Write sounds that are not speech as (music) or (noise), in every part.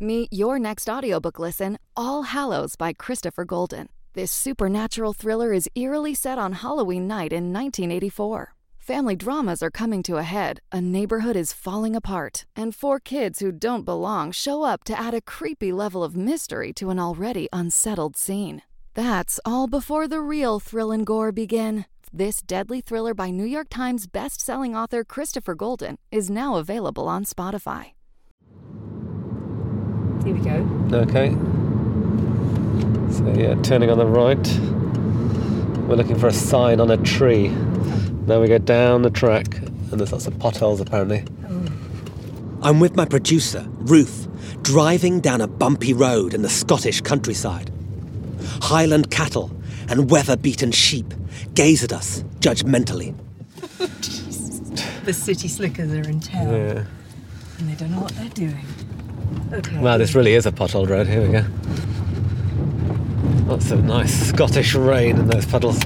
Meet your next audiobook listen, All Hallows by Christopher Golden. This supernatural thriller is eerily set on Halloween night in 1984. Family dramas are coming to a head, a neighborhood is falling apart, and four kids who don't belong show up to add a creepy level of mystery to an already unsettled scene. That's all before the real thrill and gore begin. This deadly thriller by New York Times best-selling author Christopher Golden is now available on Spotify. Here we go. Okay. So yeah, turning on the right. We're looking for a sign on a tree. Now we go down the track, and there's lots of potholes apparently. Oh. I'm with my producer, Ruth, driving down a bumpy road in the Scottish countryside. Highland cattle and weather beaten sheep gaze at us judgmentally. (laughs) The city slickers are in town Yeah. and they don't know what they're doing. Okay. Wow, this really is a potholed road. Here we go. Lots of nice Scottish rain in those puddles.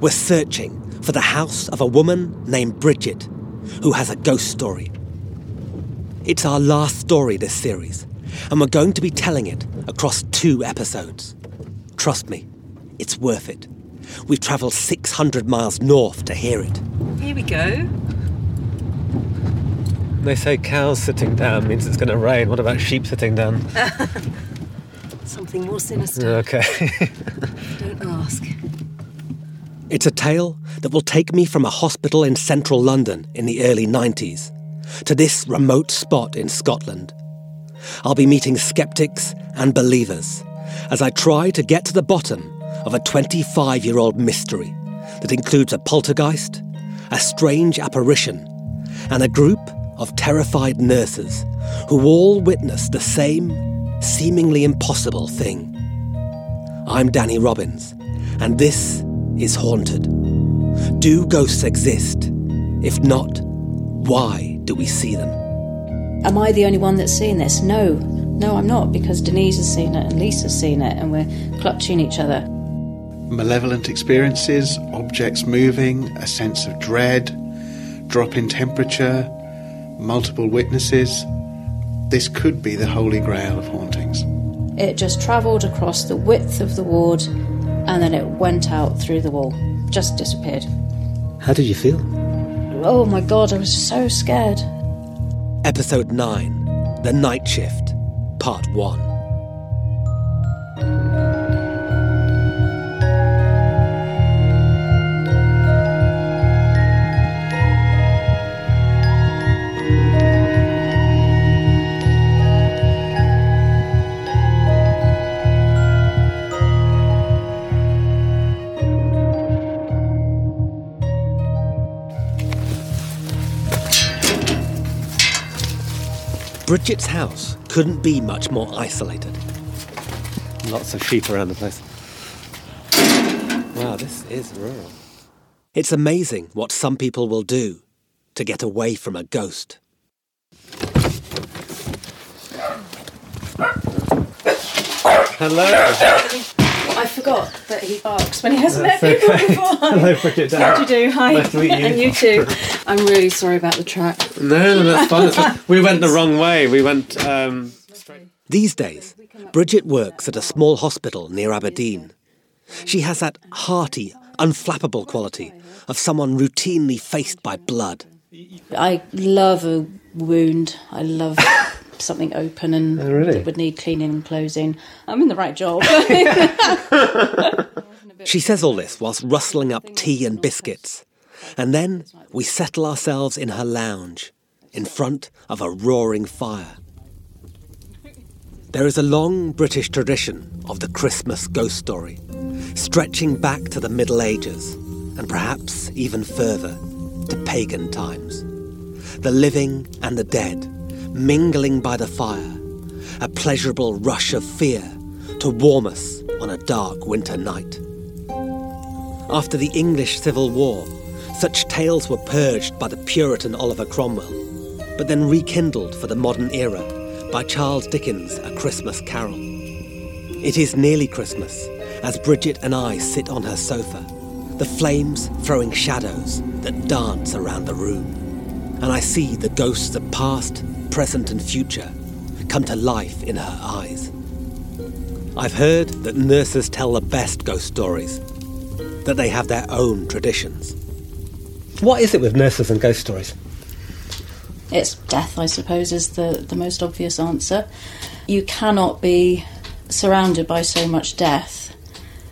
We're searching for the house of a woman named Bridget who has a ghost story. It's our last story this series, and we're going to be telling it across two episodes. Trust me, it's worth it. We've travelled 600 miles north to hear it. Here we go. They say cows sitting down means it's going to rain. What about sheep sitting down? (laughs) Something more sinister. Okay. Don't ask. It's a tale that will take me from a hospital in central London in the early 90s to this remote spot in Scotland. I'll be meeting skeptics and believers as I try to get to the bottom of a 25 year old mystery that includes a poltergeist, a strange apparition, and a group of terrified nurses who all witnessed the same seemingly impossible thing. I'm Danny Robins, and this is Haunted. Do ghosts exist? If not, why do we see them? Am I the only one that's seen this? No. No, I'm not, because Denise has seen it and Lisa's seen it, and we're clutching each other. malevolent experiences, objects moving, a sense of dread, drop in temperature, multiple witnesses. This could be the holy grail of hauntings. It just travelled across the width of the ward and then it went out through the wall. Just disappeared. How did you feel? Oh my god, I was so scared. Episode 9 The Night Shift, Part 1. Bridget's house couldn't be much more isolated. Lots of sheep around the place. Wow, this is rural. It's amazing what some people will do to get away from a ghost. Hello. I forgot that he barks when he hasn't That's met people okay. before. Hello, Bridget. How do you do? Hi. Nice to meet (laughs) you. and you too. I'm really sorry about the track. No, no, that's fine. That's fine. We went the wrong way. We went. Um, These days, Bridget works at a small hospital near Aberdeen. She has that hearty, unflappable quality of someone routinely faced by blood. I love a wound. I love (laughs) something open and Oh, really? that would need cleaning and closing. I'm in the right job. (laughs) She says all this whilst rustling up tea and biscuits. And then we settle ourselves in her lounge, in front of a roaring fire. There is a long British tradition of the Christmas ghost story, stretching back to the Middle Ages, and perhaps even further, to pagan times. The living and the dead, mingling by the fire, a pleasurable rush of fear to warm us on a dark winter night. After the English Civil War, such tales were purged by the Puritan Oliver Cromwell, but then rekindled for the modern era by Charles Dickens' A Christmas Carol. It is nearly Christmas as Bridget and I sit on her sofa, the flames throwing shadows that dance around the room. And I see the ghosts of past, present, and future come to life in her eyes. I've heard that nurses tell the best ghost stories, that they have their own traditions. What is it with nurses and ghost stories? It's death, I suppose, is the, the most obvious answer. You cannot be surrounded by so much death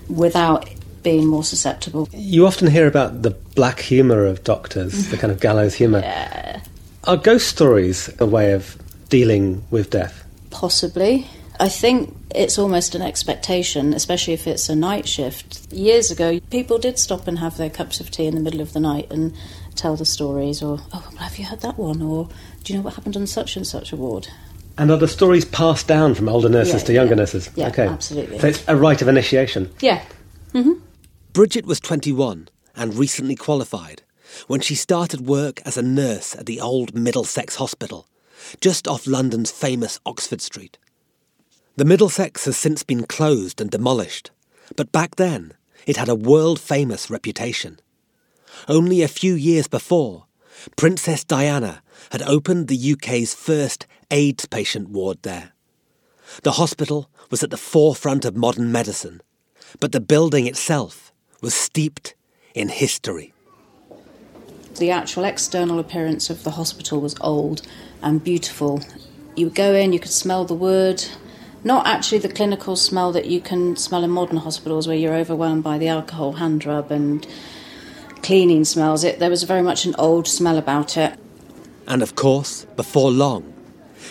without being more susceptible. You often hear about the black humour of doctors, (laughs) the kind of gallows humour. Yeah. Are ghost stories a way of dealing with death? Possibly. I think it's almost an expectation, especially if it's a night shift. Years ago, people did stop and have their cups of tea in the middle of the night and tell the stories, or, oh, well, have you heard that one? Or, do you know what happened on such and such a ward? And are the stories passed down from older nurses Yeah, to younger yeah. nurses? Yeah, okay. absolutely. So it's a rite of initiation. Yeah. Mm-hmm. Bridget was 21 and recently qualified when she started work as a nurse at the old Middlesex Hospital, just off London's famous Oxford Street. The Middlesex has since been closed and demolished, but back then it had a world famous reputation. Only a few years before, Princess Diana had opened the UK's first AIDS patient ward there. The hospital was at the forefront of modern medicine, but the building itself was steeped in history. The actual external appearance of the hospital was old and beautiful. You would go in, you could smell the wood. Not actually the clinical smell that you can smell in modern hospitals where you're overwhelmed by the alcohol hand rub and cleaning smells. It, there was very much an old smell about it. And of course, before long,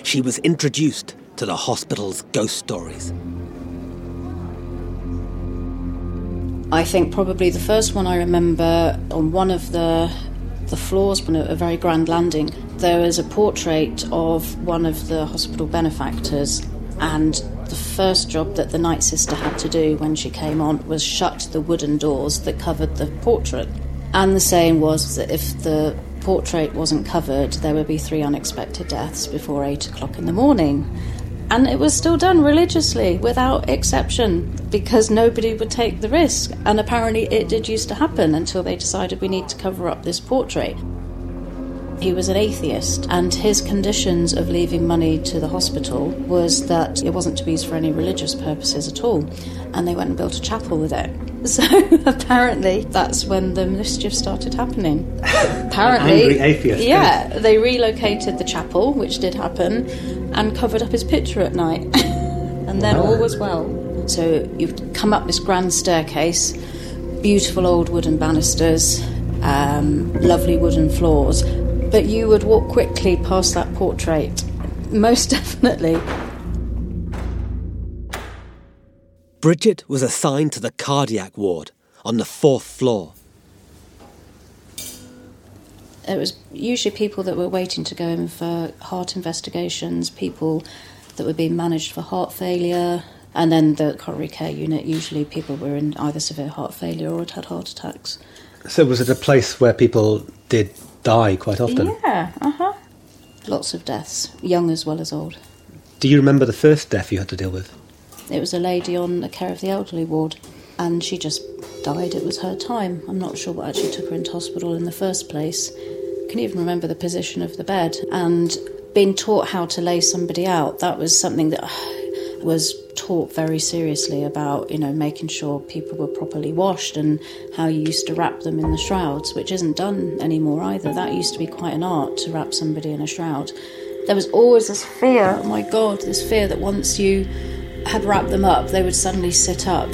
she was introduced to the hospital's ghost stories. I think probably the first one I remember on one of the the floors on a, a very grand landing. There was a portrait of one of the hospital benefactors, and the first job that the night sister had to do when she came on was shut the wooden doors that covered the portrait. And the saying was that if the portrait wasn't covered, there would be three unexpected deaths before eight o'clock in the morning. And it was still done religiously, without exception, because nobody would take the risk. And apparently, it did used to happen until they decided we need to cover up this portrait. He was an atheist, and his conditions of leaving money to the hospital was that it wasn't to be used for any religious purposes at all. And they went and built a chapel with it. (laughs) So apparently, that's when the mischief started happening. (laughs) Apparently, angry atheist, Yeah, they relocated the chapel, which did happen, and covered up his picture at night. (laughs) and then all was well. So you've come up this grand staircase, beautiful old wooden banisters, um, lovely wooden floors, but you would walk quickly past that portrait. Most (laughs) definitely. Bridget was assigned to the cardiac ward on the fourth floor. It was usually people that were waiting to go in for heart investigations, people that were being managed for heart failure, and then the coronary care unit. Usually, people were in either severe heart failure or had had heart attacks. So was it a place where people did die quite often? Yeah, uh huh. Lots of deaths, young as well as old. Do you remember the first death you had to deal with? It was a lady on the care of the elderly ward, and she just died. It was her time. I'm not sure what actually took her into hospital in the first place. Can even remember the position of the bed and being taught how to lay somebody out. That was something that (sighs) was taught very seriously about, you know, making sure people were properly washed and how you used to wrap them in the shrouds, which isn't done anymore either. That used to be quite an art to wrap somebody in a shroud. There was always this fear, oh my god, this fear that once you had wrapped them up, they would suddenly sit up.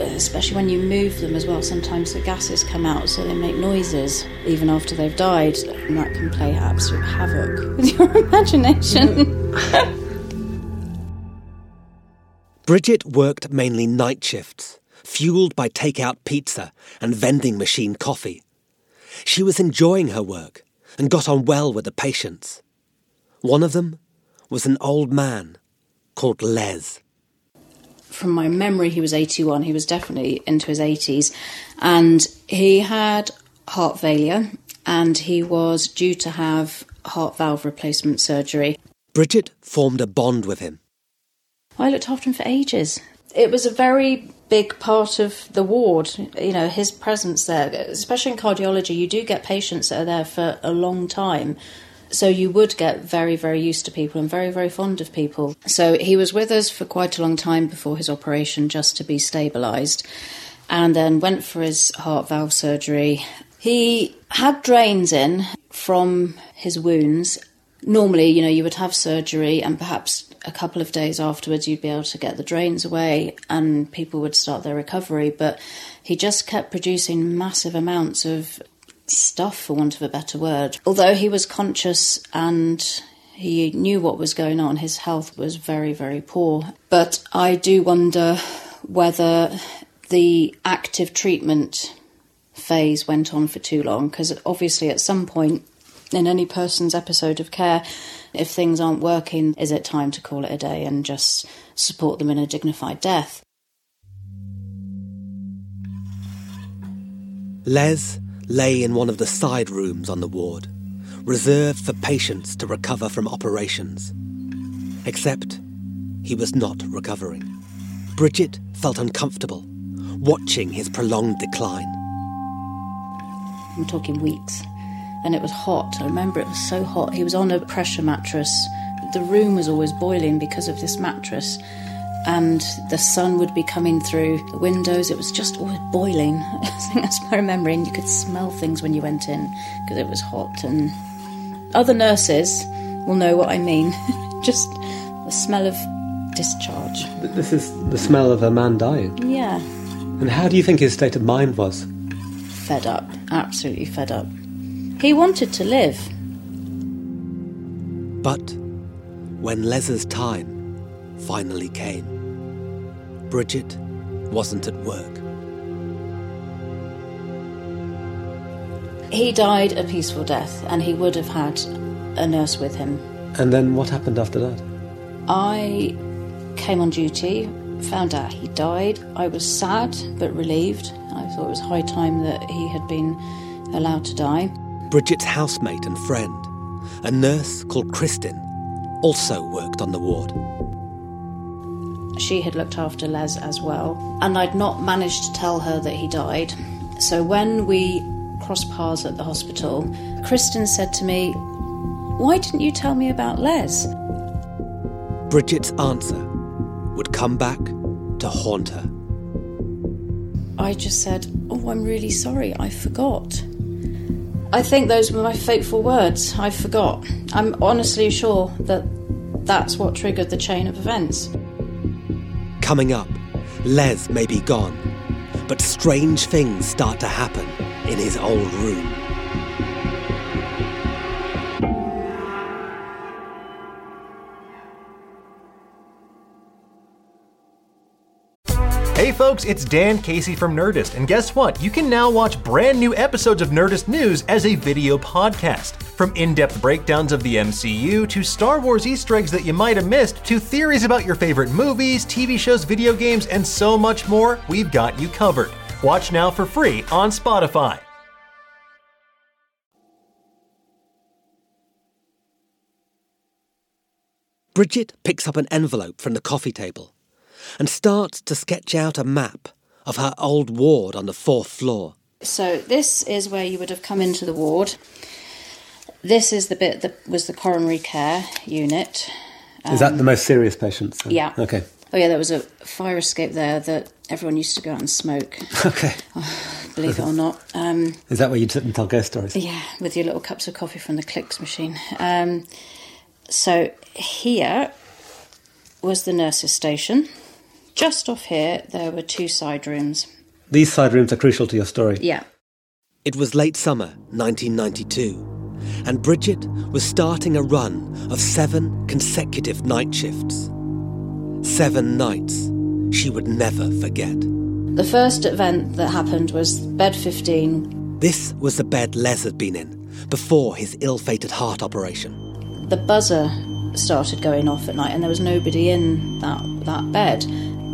Especially when you move them as well, sometimes the gases come out, so they make noises even after they've died. And that can play absolute havoc (laughs) with your imagination. Bridget worked mainly night shifts, fueled by takeout pizza and vending machine coffee. She was enjoying her work and got on well with the patients. One of them was an old man called Les. From my memory, he was 81. He was definitely into his 80s. And he had heart failure and he was due to have heart valve replacement surgery. Bridget formed a bond with him. I looked after him for ages. It was a very big part of the ward, you know, his presence there, especially in cardiology. You do get patients that are there for a long time So you would get very, very used to people and very, very fond of people. So he was with us for quite a long time before his operation just to be stabilised and then went for his heart valve surgery. He had drains in from his wounds. Normally, you know, you would have surgery and perhaps a couple of days afterwards you'd be able to get the drains away and people would start their recovery. But he just kept producing massive amounts of stuff, for want of a better word. Although he was conscious and he knew what was going on, his health was very, very poor. But I do wonder whether the active treatment phase went on for too long because obviously at some point in any person's episode of care if things aren't working is it time to call it a day and just support them in a dignified death Les lay in one of the side rooms on the ward, reserved for patients to recover from operations. Except he was not recovering. Bridget felt uncomfortable, watching his prolonged decline. I'm talking weeks. And it was hot. I remember it was so hot. He was on a pressure mattress. The room was always boiling because of this mattress. And the sun would be coming through the windows. It was just always boiling. (laughs) I think that's my memory. And you could smell things when you went in because it was hot. And other nurses will know what I mean. (laughs) just the smell of discharge. This is the smell of a man dying. Yeah. And how do you think his state of mind was? Fed up. Absolutely fed up. He wanted to live. But when Les's time finally came, Bridget wasn't at work. He died a peaceful death, and he would have had a nurse with him. And then what happened after that? I came on duty, found out he died. I was sad but relieved. I thought it was high time that he had been allowed to die. Bridget's housemate and friend, a nurse called Kristin, also worked on the ward. She had looked after Les as well, and I'd not managed to tell her that he died. So when we crossed paths at the hospital, Kristin said to me, Why didn't you tell me about Les? Bridget's answer would come back to haunt her. I just said, Oh, I'm really sorry, I forgot. I think those were my fateful words. I forgot. I'm honestly sure that that's what triggered the chain of events. Coming up, Les may be gone, but strange things start to happen in his old room. Folks, it's Dan Casey from Nerdist, and guess what? You can now watch brand new episodes of Nerdist News as a video podcast. From in depth breakdowns of the MCU to Star Wars Easter eggs that you might have missed to theories about your favorite movies, TV shows, video games, and so much more, we've got you covered. Watch now for free on Spotify. Bridget picks up an envelope from the coffee table and starts to sketch out a map of her old ward on the fourth floor. So this is where you would have come into the ward. This is the bit that was the coronary care unit. Is that the most serious patients? then? Yeah. Okay. Oh yeah, there was a fire escape there that everyone used to go out and smoke. (laughs) Okay. believe it or not. Um, Is that where you'd sit and tell ghost stories? yeah, with your little cups of coffee from the Klix machine. Um, so here was the nurses' station. Just off here, there were two side rooms. These side rooms are crucial to your story. Yeah. It was late summer 1992, and Bridget was starting a run of seven consecutive night shifts. Seven nights she would never forget. The first event that happened was bed 15. This was the bed Les had been in before his ill fated heart operation. The buzzer started going off at night, and there was nobody in that, that bed.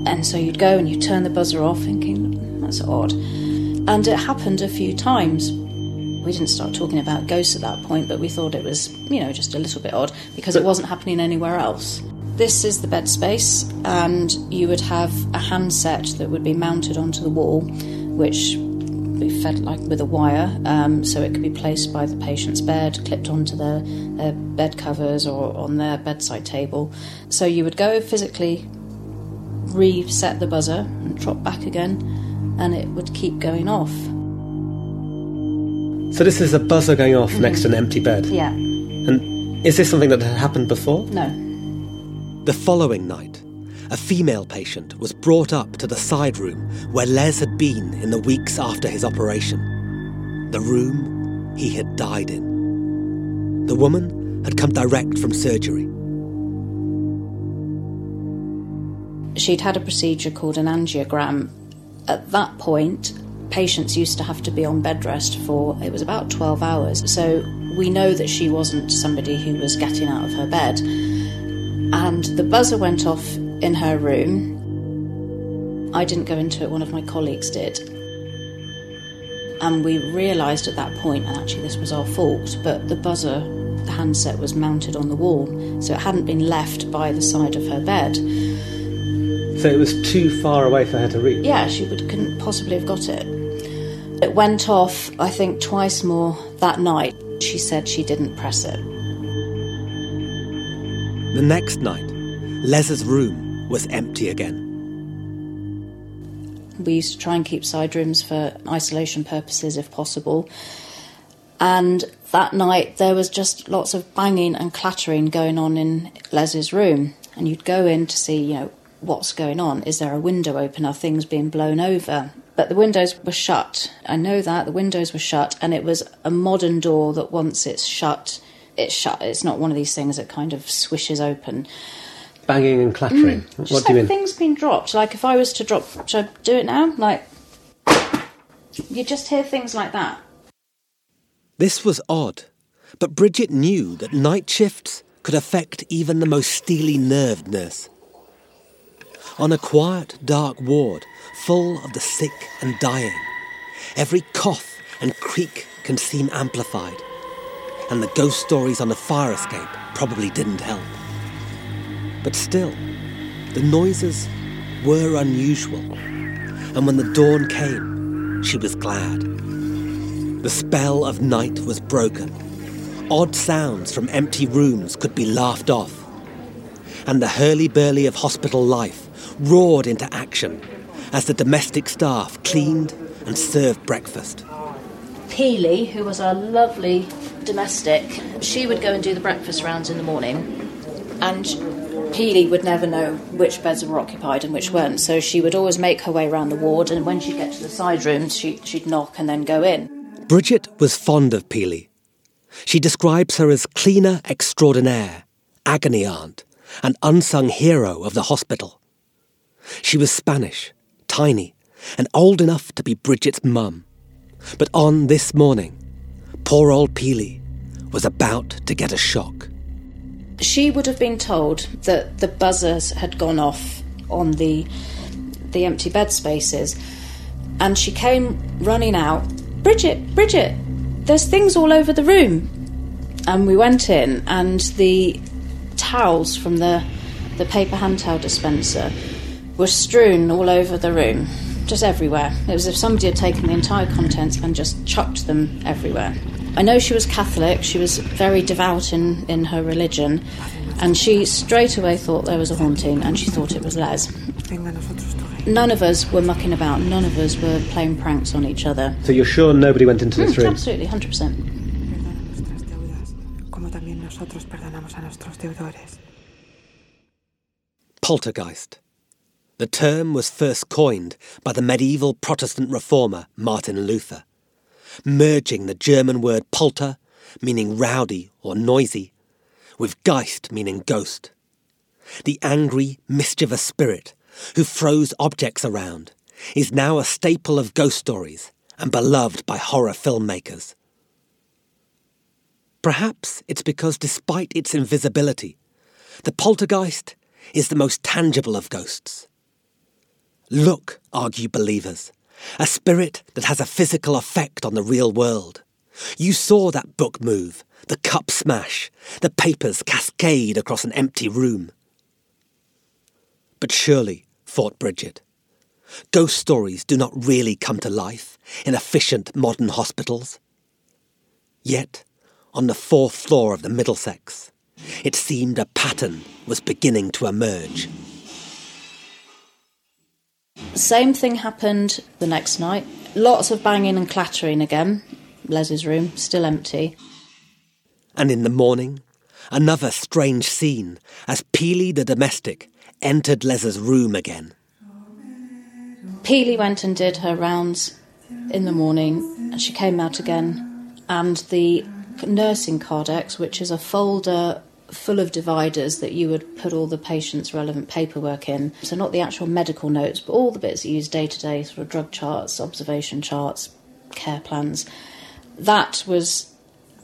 And so you'd go and you'd turn the buzzer off, thinking, that's odd. And it happened a few times. We didn't start talking about ghosts at that point, but we thought it was, you know, just a little bit odd because it wasn't happening anywhere else. This is the bed space, and you would have a handset that would be mounted onto the wall, which be fed like with a wire, um, so it could be placed by the patient's bed, clipped onto their, their bed covers or on their bedside table. So you would go physically reset the buzzer and trot back again, and it would keep going off. So this is a buzzer going off next to an empty bed. Yeah, And is this something that had happened before? no. The following night, a female patient was brought up to the side room where Les had been in the weeks after his operation. The room he had died in. The woman had come direct from surgery. She'd had a procedure called an angiogram. At that point, patients used to have to be on bed rest for it was about 12 hours. So we know that she wasn't somebody who was getting out of her bed. And the buzzer went off in her room. I didn't go into it, one of my colleagues did. And we realised at that point, and actually this was our fault, but the buzzer, the handset was mounted on the wall, so it hadn't been left by the side of her bed. So it was too far away for her to reach. Yeah, she would, couldn't possibly have got it. It went off, I think, twice more that night. She said she didn't press it. The next night, Les's room was empty again. We used to try and keep side rooms for isolation purposes if possible. And that night there was just lots of banging and clattering going on in Les's room. And you'd go in to see, you know, what's going on. Is there a window open? Are things being blown over? But the windows were shut. I know that the windows were shut, and it was a modern door that once it's shut, it's shut. It's not one of these things that kind of swishes open. Banging and clattering. Mm. Just what do you like mean? things being dropped. Like if I was to drop, should I do it now? Like you just hear things like that. This was odd, but Bridget knew that night shifts could affect even the most steely nerved nurse. On a quiet, dark ward full of the sick and dying, every cough and creak can seem amplified, and the ghost stories on the fire escape probably didn't help. But still, the noises were unusual, and when the dawn came, she was glad. The spell of night was broken. Odd sounds from empty rooms could be laughed off. And the hurly-burly of hospital life roared into action as the domestic staff cleaned and served breakfast. Peely, who was our lovely domestic, she would go and do the breakfast rounds in the morning, and Peely would never know which beds were occupied and which weren't. So she would always make her way around the ward, and when she'd get to the side rooms, she, she'd knock and then go in. Bridget was fond of Peely. She describes her as cleaner extraordinaire, agony aunt, and unsung hero of the hospital. She was Spanish, tiny, and old enough to be Bridget's mum. But on this morning, poor old Peely was about to get a shock. She would have been told that the buzzers had gone off on the the empty bed spaces, and she came running out. Bridget, Bridget, there's things all over the room. And we went in, and the towels from the the paper hand towel dispenser were strewn all over the room, just everywhere. It was as if somebody had taken the entire contents and just chucked them everywhere. I know she was Catholic, she was very devout in, in her religion, and she straight away thought there was a haunting and she thought it was Les. None of us were mucking about, none of us were playing pranks on each other. So you're sure nobody went into this Mm, room? absolutely, 100%. nuestras deudas, como también nosotros perdonamos a nuestros deudores. Poltergeist. The term was first coined by the medieval Protestant reformer Martin Luther, merging the German word polter, meaning rowdy or noisy, with Geist, meaning ghost. The angry, mischievous spirit who throws objects around is now a staple of ghost stories and beloved by horror filmmakers. Perhaps it's because, despite its invisibility, the poltergeist is the most tangible of ghosts. Look, argue believers, a spirit that has a physical effect on the real world. You saw that book move, the cup smash, the papers cascade across an empty room. But surely, thought Bridget, ghost stories do not really come to life in efficient modern hospitals. Yet, on the fourth floor of the Middlesex, it seemed a pattern was beginning to emerge. Same thing happened the next night. Lots of banging and clattering again. Les's room, still empty. And in the morning, another strange scene as Peely the domestic entered Les's room again. Peely went and did her rounds in the morning, and she came out again. And the nursing Kardex, which is a folder full of dividers that you would put all the patient's relevant paperwork in. So, not the actual medical notes, but all the bits you use day to day, sort of drug charts, observation charts, care plans. That was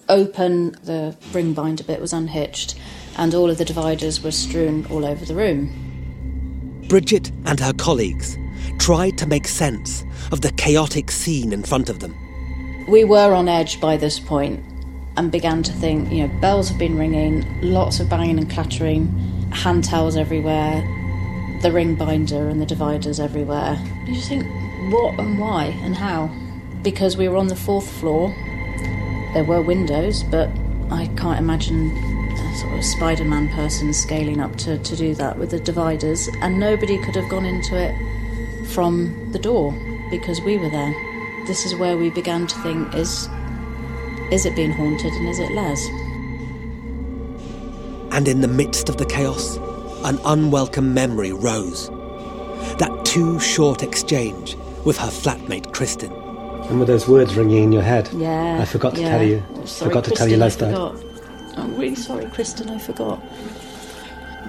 open, the ring binder bit was unhitched, and all of the dividers were strewn all over the room. Bridget and her colleagues tried to make sense of the chaotic scene in front of them. We were on edge by this point and began to think, you know, bells have been ringing, lots of banging and clattering, hand towels everywhere, the ring binder and the dividers everywhere. You just think, what and why and how? Because we were on the fourth floor, there were windows, but I can't imagine a sort of Spider Man person scaling up to, to do that with the dividers, and nobody could have gone into it from the door because we were there. This is where we began to think is is it being haunted and is it Les? And in the midst of the chaos, an unwelcome memory rose. That too short exchange with her flatmate Kristen. And with those words ringing in your head. Yeah. I forgot to yeah. tell you. Oh, sorry, forgot to tell you Kristin, I Les died. forgot. I'm really sorry, Kristen, I forgot.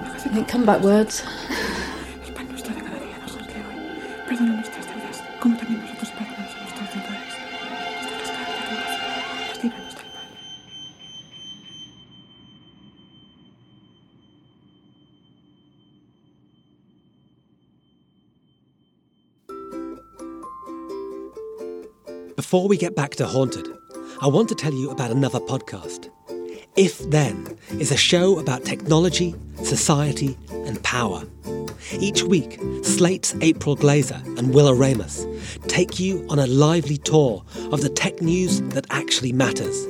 I think come back words. Before we get back to Haunted, I want to tell you about another podcast. If Then is a show about technology, society, and power. Each week, Slate's April Glaser and Will Oremus take you on a lively tour of the tech news that actually matters.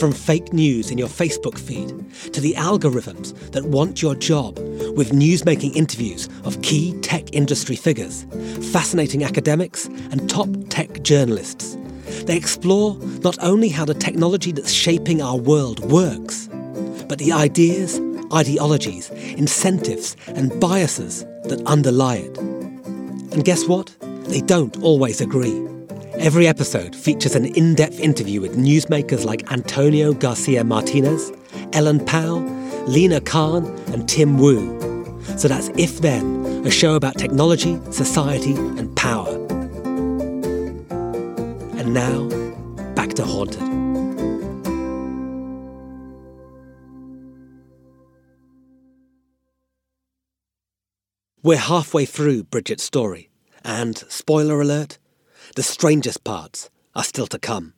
From fake news in your Facebook feed to the algorithms that want your job, with newsmaking interviews of key tech industry figures, fascinating academics, and top tech journalists. They explore not only how the technology that's shaping our world works, but the ideas, ideologies, incentives, and biases that underlie it. And guess what? They don't always agree. Every episode features an in depth interview with newsmakers like Antonio Garcia Martinez, Ellen Pao, Lina Khan, and Tim Wu. So that's If Then, a show about technology, society, and power. And now, back to Haunted. We're halfway through Bridget's story, and spoiler alert, the strangest parts are still to come.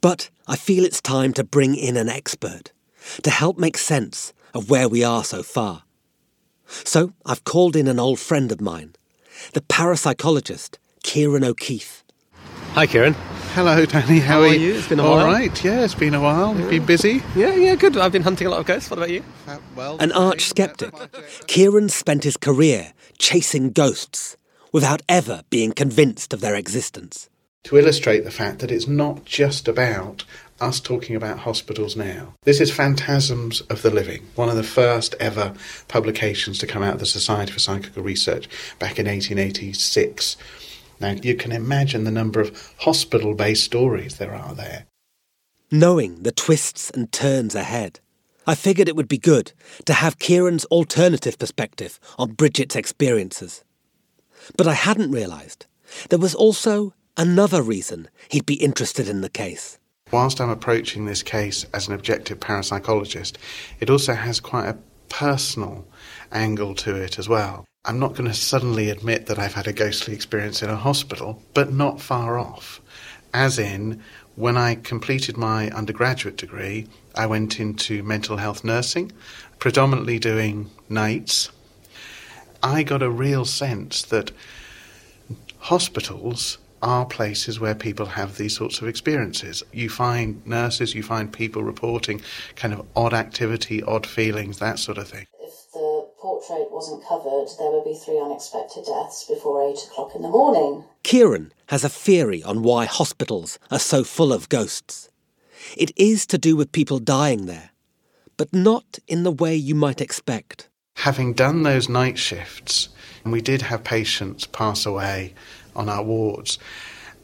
But I feel it's time to bring in an expert to help make sense of where we are so far. So I've called in an old friend of mine, the parapsychologist Ciarán O'Keeffe. Hi, Ciarán. Hello, Danny. How, How are you? It's been a All while. right, yeah, it's been a while. You've been busy. Yeah, yeah, good. I've been hunting a lot of ghosts. What about you? Uh, well, An arch skeptic, (laughs) Ciarán spent his career chasing ghosts without ever being convinced of their existence. to illustrate the fact that it's not just about us talking about hospitals now. This is Phantasms of the Living, one of the first ever publications to come out of the Society for Psychical Research back in 1886. Now, you can imagine the number of hospital based stories there are there. Knowing the twists and turns ahead, I figured it would be good to have Ciarán's alternative perspective on Bridget's experiences. But I hadn't realised there was also another reason he'd be interested in the case. Whilst I'm approaching this case as an objective parapsychologist, it also has quite a personal angle to it as well. I'm not going to suddenly admit that I've had a ghostly experience in a hospital, but not far off. As in, when I completed my undergraduate degree, I went into mental health nursing, predominantly doing nights. I got a real sense that Hospitals are places where people have these sorts of experiences. You find nurses, you find people reporting kind of odd activity, odd feelings, that sort of thing. If the portrait wasn't covered, there would be three unexpected deaths before eight o'clock in the morning. Ciarán has a theory on why hospitals are so full of ghosts. It is to do with people dying there, but not in the way you might expect. Having done those night shifts, and we did have patients pass away on our wards,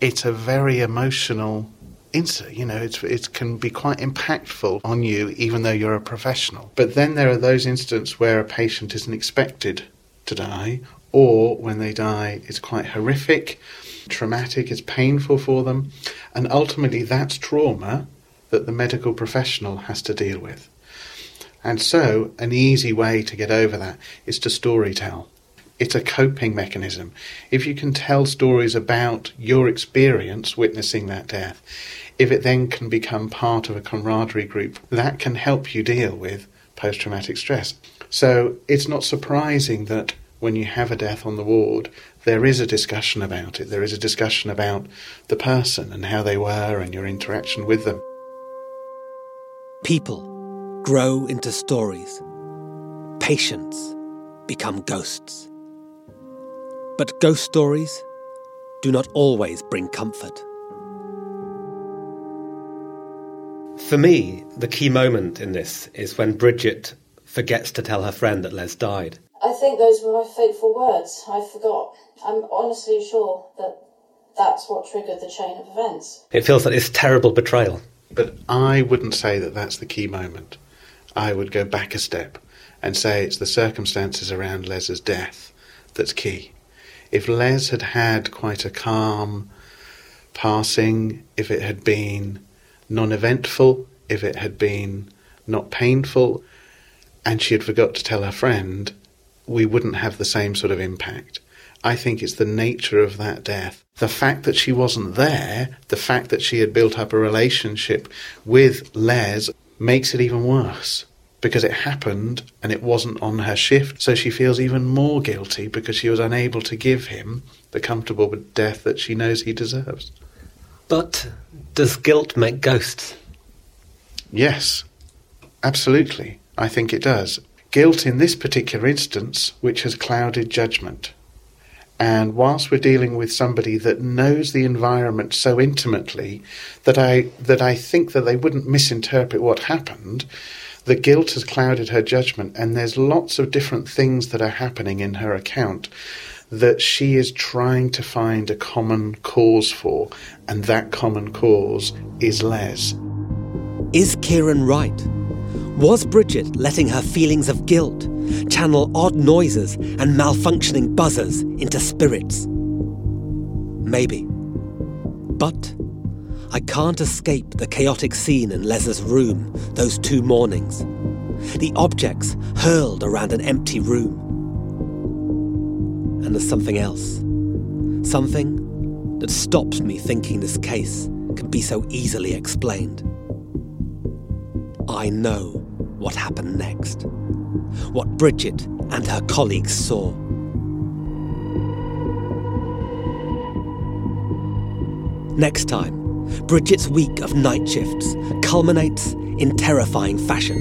it's a very emotional incident. You know, it's, it can be quite impactful on you, even though you're a professional. But then there are those incidents where a patient isn't expected to die, or when they die, it's quite horrific, traumatic, it's painful for them, and ultimately that's trauma that the medical professional has to deal with. And so, an easy way to get over that is to storytell. It's a coping mechanism. If you can tell stories about your experience witnessing that death, if it then can become part of a camaraderie group, that can help you deal with post traumatic stress. So, it's not surprising that when you have a death on the ward, there is a discussion about it. There is a discussion about the person and how they were and your interaction with them. People grow into stories. Patients become ghosts. But ghost stories do not always bring comfort. For me, the key moment in this is when Bridget forgets to tell her friend that Les died. I think those were my fateful words. I forgot. I'm honestly sure that that's what triggered the chain of events. It feels like this terrible betrayal. But I wouldn't say that that's the key moment. I would go back a step and say it's the circumstances around Les's death that's key. If Les had had quite a calm passing, if it had been non eventful, if it had been not painful, and she had forgot to tell her friend, we wouldn't have the same sort of impact. I think it's the nature of that death. The fact that she wasn't there, the fact that she had built up a relationship with Les makes it even worse because it happened and it wasn't on her shift. So she feels even more guilty because she was unable to give him the comfortable death that she knows he deserves. But does guilt make ghosts? Yes, absolutely. I think it does. Guilt in this particular instance, which has clouded judgment. And whilst we're dealing with somebody that knows the environment so intimately that I that I think that they wouldn't misinterpret what happened, the guilt has clouded her judgment, and there's lots of different things that are happening in her account that she is trying to find a common cause for, and that common cause is Les. Is Ciarán right? Was Bridget letting her feelings of guilt channel odd noises and malfunctioning buzzers into spirits? Maybe. But I can't escape the chaotic scene in Les's room those two mornings. The objects hurled around an empty room. And there's something else. Something that stops me thinking this case can be so easily explained. I know what happened next. What Bridget and her colleagues saw. Next time, Bridget's week of night shifts culminates in terrifying fashion.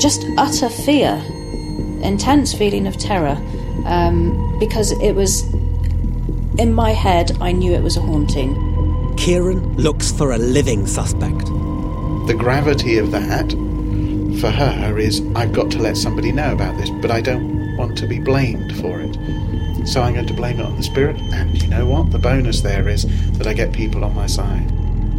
Just utter fear, intense feeling of terror, um, because it was in my head, I knew it was a haunting. Ciarán looks for a living suspect. The gravity of that for her is I've got to let somebody know about this, but I don't want to be blamed for it. So I'm going to blame it on the spirit, and you know what? The bonus there is that I get people on my side.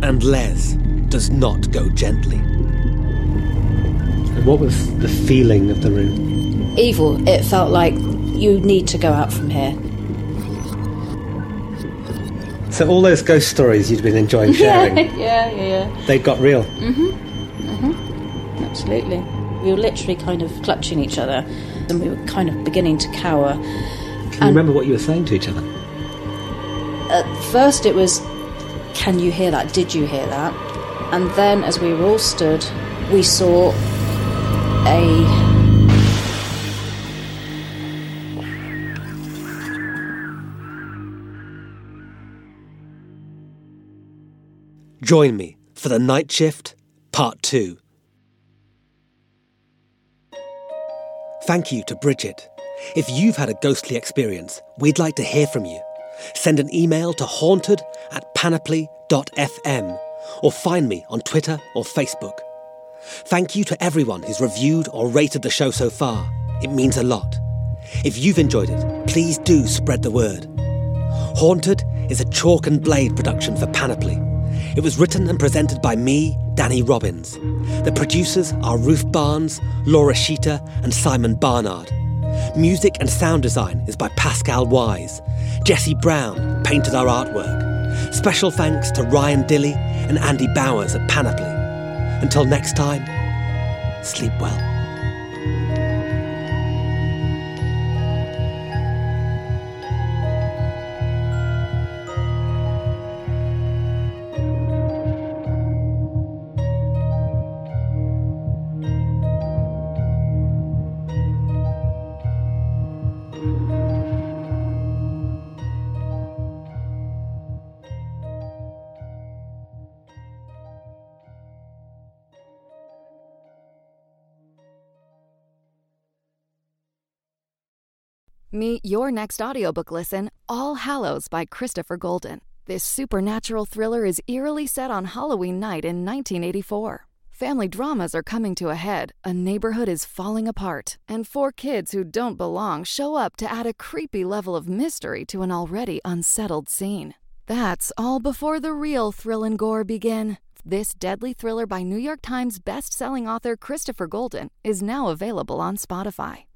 And Les does not go gently. And what was the feeling of the room? Evil. It felt like you need to go out from here. So all those ghost stories you'd been enjoying (laughs) sharing, yeah, yeah, yeah. they got real. Mm-hmm. Mm-hmm. Absolutely. We were literally kind of clutching each other, and we were kind of beginning to cower. Can you and remember what you were saying to each other? At first, it was, Can you hear that? Did you hear that? And then, as we were all stood, we saw a Join me for The Night Shift, Part 2. Thank you to Bridget, if you've had a ghostly experience, we'd like to hear from you. Send an email to haunted at panoply.fm or find me on Twitter or Facebook. Thank you to everyone who's reviewed or rated the show so far. It means a lot. If you've enjoyed it, please do spread the word. Haunted is a chalk and blade production for Panoply. It was written and presented by me, Danny Robins. The producers are Ruth Barnes, Laura Sheeter, and Simon Barnard. Music and sound design is by Pascal Wyse. Jesse Brown painted our artwork. Special thanks to Ryan Dilly and Andy Bowers at Panoply. Until next time, sleep well. Meet your next audiobook listen, All Hallows by Christopher Golden. This supernatural thriller is eerily set on Halloween night in 1984. Family dramas are coming to a head, a neighborhood is falling apart, and four kids who don't belong show up to add a creepy level of mystery to an already unsettled scene. That's all before the real thrill and gore begin. This deadly thriller by New York Times best-selling author Christopher Golden is now available on Spotify.